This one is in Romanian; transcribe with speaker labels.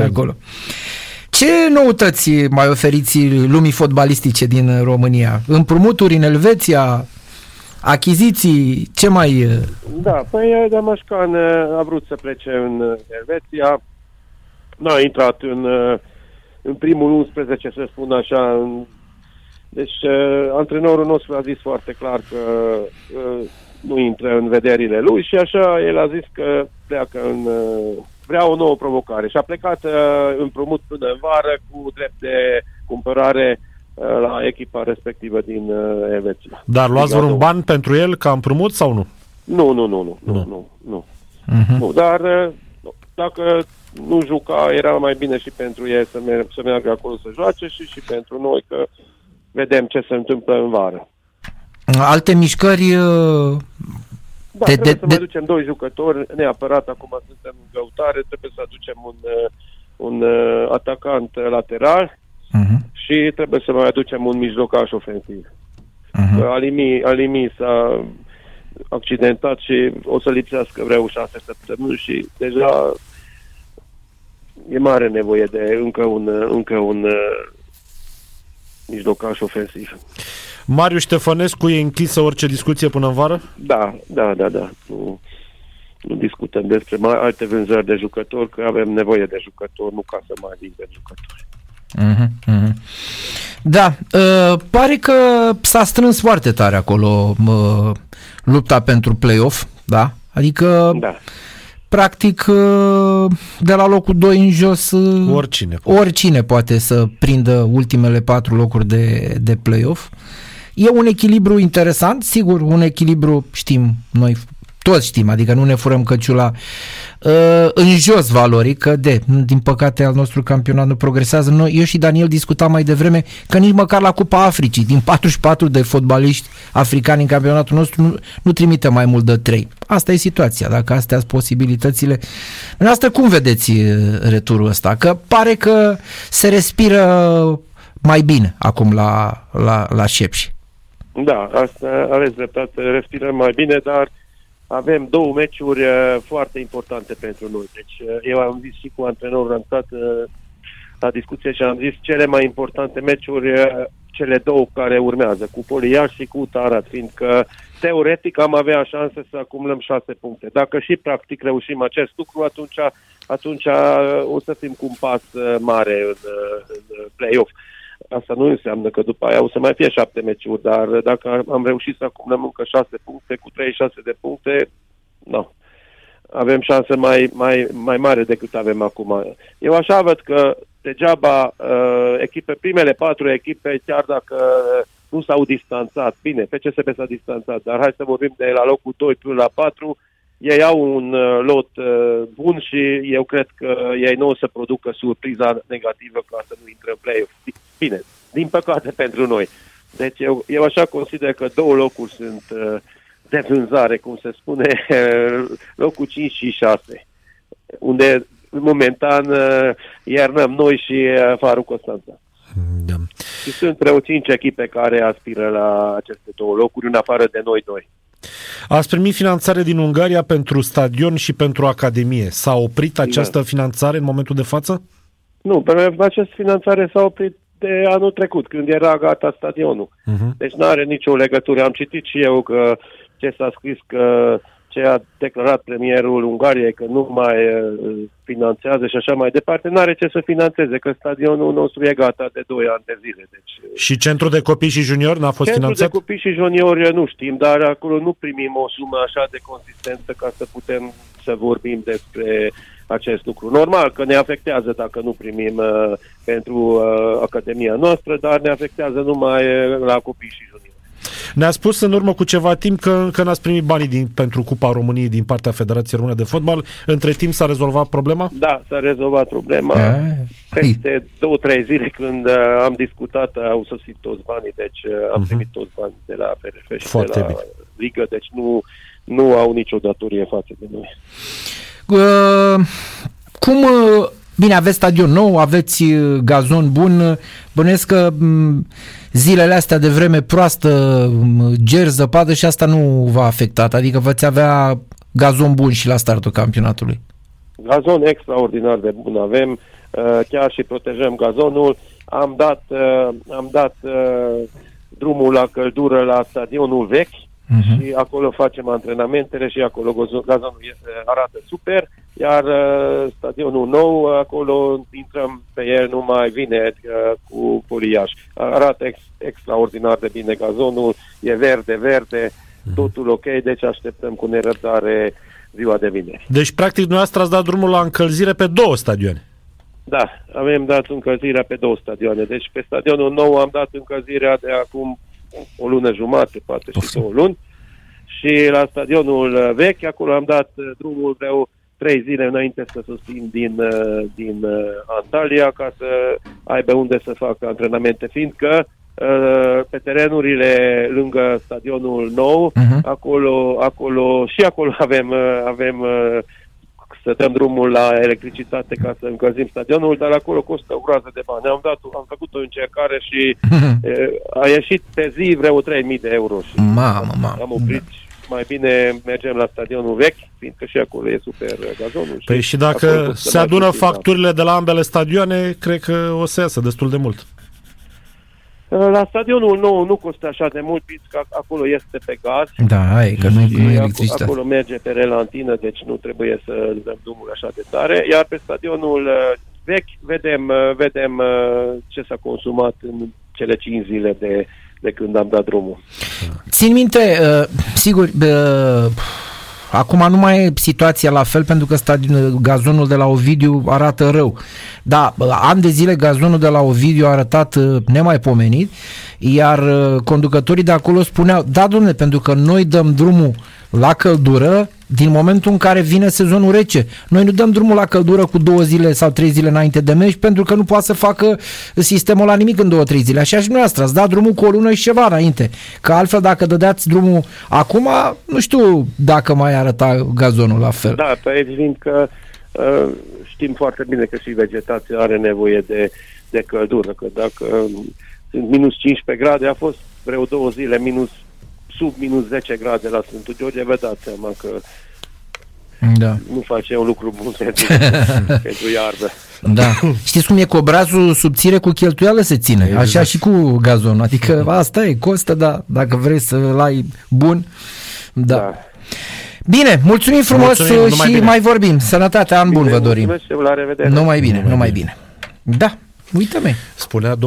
Speaker 1: de acolo. Ce noutăți mai oferiți lumii fotbalistice din România? Împrumuturi în Elveția, achiziții, ce mai...
Speaker 2: Da, păi Damașcan a vrut să plece în Elveția, nu a intrat în, în primul 11, să spun așa, în deci, uh, antrenorul nostru a zis foarte clar că uh, nu intră în vederile lui și așa el a zis că pleacă în, uh, vrea o nouă provocare și a plecat uh, împrumut până în vară cu drept de cumpărare uh, la echipa respectivă din uh, Elveția.
Speaker 3: Dar luați vreun ban pentru el ca împrumut sau nu?
Speaker 2: Nu, nu, nu, nu, nu, nu, nu. nu. Uh-huh. nu dar uh, dacă nu juca, era mai bine și pentru el să, mer- să meargă acolo să joace și și pentru noi că vedem ce se întâmplă în vară.
Speaker 1: Alte mișcări...
Speaker 2: Uh, da, de, trebuie de, să mai aducem doi jucători, neapărat acum suntem în căutare, trebuie să aducem un, uh, un uh, atacant lateral uh-huh. și trebuie să mai aducem un mijlocaș ofensiv. Uh-huh. Alimi, Alimi s-a accidentat și o să lipsească vreo șase săptămâni și deja e mare nevoie de încă un, încă un mijlocaș ofensiv.
Speaker 3: Marius Ștefănescu e închisă orice discuție până în vară?
Speaker 2: Da, da, da, da. Nu, nu discutăm despre mai alte vânzări de jucători, că avem nevoie de jucători, nu ca să mai vindem jucători.
Speaker 1: Uh-huh, uh-huh. Da, uh, pare că s-a strâns foarte tare acolo uh, lupta pentru play-off, da? Adică
Speaker 2: da
Speaker 1: practic uh, de la locul 2 în jos
Speaker 3: uh, oricine poate.
Speaker 1: oricine poate să prindă ultimele patru locuri de, de play-off. E un echilibru interesant, sigur, un echilibru, știm noi toți știm, adică nu ne furăm căciula uh, în jos valoric, că de, din păcate al nostru campionat nu progresează. Noi, eu și Daniel discutam mai devreme că nici măcar la Cupa Africii, din 44 de fotbaliști africani în campionatul nostru, nu, nu trimite mai mult de 3. Asta e situația, dacă astea sunt posibilitățile. În asta cum vedeți uh, returul ăsta? Că pare că se respiră mai bine acum la, la, la Șepși.
Speaker 2: Da, asta aveți dreptate, respirăm mai bine, dar avem două meciuri uh, foarte importante pentru noi. Deci uh, eu am zis și cu antrenorul, am stat uh, la discuție și am zis cele mai importante meciuri, uh, cele două care urmează, cu Poliaș și cu Tarat, fiindcă teoretic am avea șanse să acumulăm șase puncte. Dacă și practic reușim acest lucru, atunci, atunci uh, o să fim cu un pas uh, mare în, în play-off. Asta nu înseamnă că după aia o să mai fie șapte meciuri, dar dacă am reușit să acumulăm încă șase puncte cu 36 de puncte, nu. Avem șanse mai, mai, mai mare decât avem acum. Eu așa văd că degeaba uh, echipe, primele patru echipe, chiar dacă nu s-au distanțat, bine, FCSB s-a distanțat, dar hai să vorbim de la locul 2 până la 4, ei au un uh, lot uh, bun și eu cred că ei nu o să producă surpriza negativă ca să nu intre în play-off. Bine, din păcate pentru noi. Deci eu, eu așa consider că două locuri sunt uh, de vânzare, cum se spune, locul 5 și 6, unde momentan uh, iernăm noi și uh, Farul Constanța. Da. Și sunt vreo 5 echipe care aspiră la aceste două locuri, în afară de noi doi.
Speaker 3: Ați primit finanțare din Ungaria pentru stadion și pentru academie. S-a oprit această da. finanțare în momentul de față?
Speaker 2: Nu, această finanțare s-a oprit de anul trecut, când era gata stadionul. Uh-huh. Deci nu are nicio legătură. Am citit și eu că ce s-a scris că ce a declarat premierul Ungariei că nu mai finanțează și așa mai departe, nu are ce să finanțeze, că stadionul nostru e gata de 2 ani de zile. Deci,
Speaker 3: și centrul de copii și juniori n-a fost
Speaker 2: centrul
Speaker 3: finanțat?
Speaker 2: Centrul de copii și juniori nu știm, dar acolo nu primim o sumă așa de consistentă ca să putem să vorbim despre acest lucru. Normal că ne afectează dacă nu primim uh, pentru uh, Academia noastră, dar ne afectează numai uh, la copii și juniori.
Speaker 3: Ne-a spus în urmă cu ceva timp că, că n-ați primit banii din, pentru Cupa României din partea Federației Române de Fotbal. Între timp s-a rezolvat problema?
Speaker 2: Da, s-a rezolvat problema. Peste două, trei zile când uh, am discutat, au sosit toți banii, deci uh, am uh-huh. primit toți banii de la FRF și Foarte de la bine. Ligă, deci nu, nu au nicio datorie față de noi.
Speaker 1: Uh, cum uh, Bine, aveți stadion nou, aveți uh, gazon bun, bănuiesc că mm, zilele astea de vreme proastă, mm, ger, zăpadă și asta nu v-a afectat, adică veți avea gazon bun și la startul campionatului.
Speaker 2: Gazon extraordinar de bun avem, uh, chiar și protejăm gazonul. Am dat, uh, am dat uh, drumul la căldură la stadionul vechi, uh-huh. și acolo facem antrenamentele și acolo gazonul este, arată super, iar uh, stadionul nou, acolo intrăm pe el numai vineri uh, cu poliaș. Arată ex, extraordinar de bine gazonul, e verde, verde, uh-huh. totul ok, deci așteptăm cu nerăbdare ziua de vineri.
Speaker 3: Deci, practic, dumneavoastră ați dat drumul la încălzire pe două stadioane.
Speaker 2: Da, avem dat încălzirea pe două stadioane. Deci pe stadionul nou am dat încălzirea de acum o lună jumate, poate și două luni. Și la stadionul vechi, acolo am dat uh, drumul vreo trei zile înainte să susțin din, uh, din uh, Antalya ca să aibă unde să facă antrenamente, fiindcă pe terenurile lângă stadionul nou, uh-huh. acolo, acolo și acolo avem, avem să dăm drumul la electricitate ca să încălzim stadionul, dar acolo costă o groază de bani. Am, dat, am făcut o încercare și e, a ieșit pe zi vreo 3.000 de euro. Și
Speaker 1: mamă, mamă.
Speaker 2: Am oprit da. Mai bine mergem la stadionul vechi, fiindcă și acolo e super gazonul.
Speaker 3: Păi și, și dacă se adună facturile de la ambele stadioane, cred că o să iasă destul de mult.
Speaker 2: La stadionul nou nu costă așa de mult, că acolo este pe gaz.
Speaker 1: Da, e că nu, nu e electricitate.
Speaker 2: Acolo merge pe relantină, deci nu trebuie să dăm drumul așa de tare. Iar pe stadionul uh, vechi vedem, uh, vedem uh, ce s-a consumat în cele 5 zile de, de când am dat drumul.
Speaker 1: Țin minte, sigur, Acum nu mai e situația la fel pentru că stadion, gazonul de la Ovidiu arată rău. Da, ani de zile gazonul de la Ovidiu a arătat uh, nemaipomenit, iar uh, conducătorii de acolo spuneau, da, domne, pentru că noi dăm drumul la căldură din momentul în care vine sezonul rece. Noi nu dăm drumul la căldură cu două zile sau trei zile înainte de meci pentru că nu poate să facă sistemul la nimic în două, trei zile. Așa și noastră, ați dat drumul cu o lună și ceva înainte. Că altfel dacă dădeați drumul acum, nu știu dacă mai arăta gazonul la fel.
Speaker 2: Da, pe evident că uh, știm foarte bine că și vegetația are nevoie de, de căldură, că dacă um, sunt minus 15 grade, a fost vreo două zile minus sub minus 10 grade la Sfântul George, vă dați seama că da. nu face un lucru bun pentru, pentru iarbă.
Speaker 1: Da. Știți cum e cu obrazul subțire cu cheltuială se ține. Exact. Așa și cu gazonul. Adică asta e, costă, da. Dacă vrei să-l ai bun, da. da. Bine, mulțumim frumos mulțumim, și mai, mai vorbim. Sănătate, an bun vă dorim.
Speaker 2: la revedere.
Speaker 1: Numai bine, numai bine. bine. Da, uite-mi.
Speaker 3: Spunea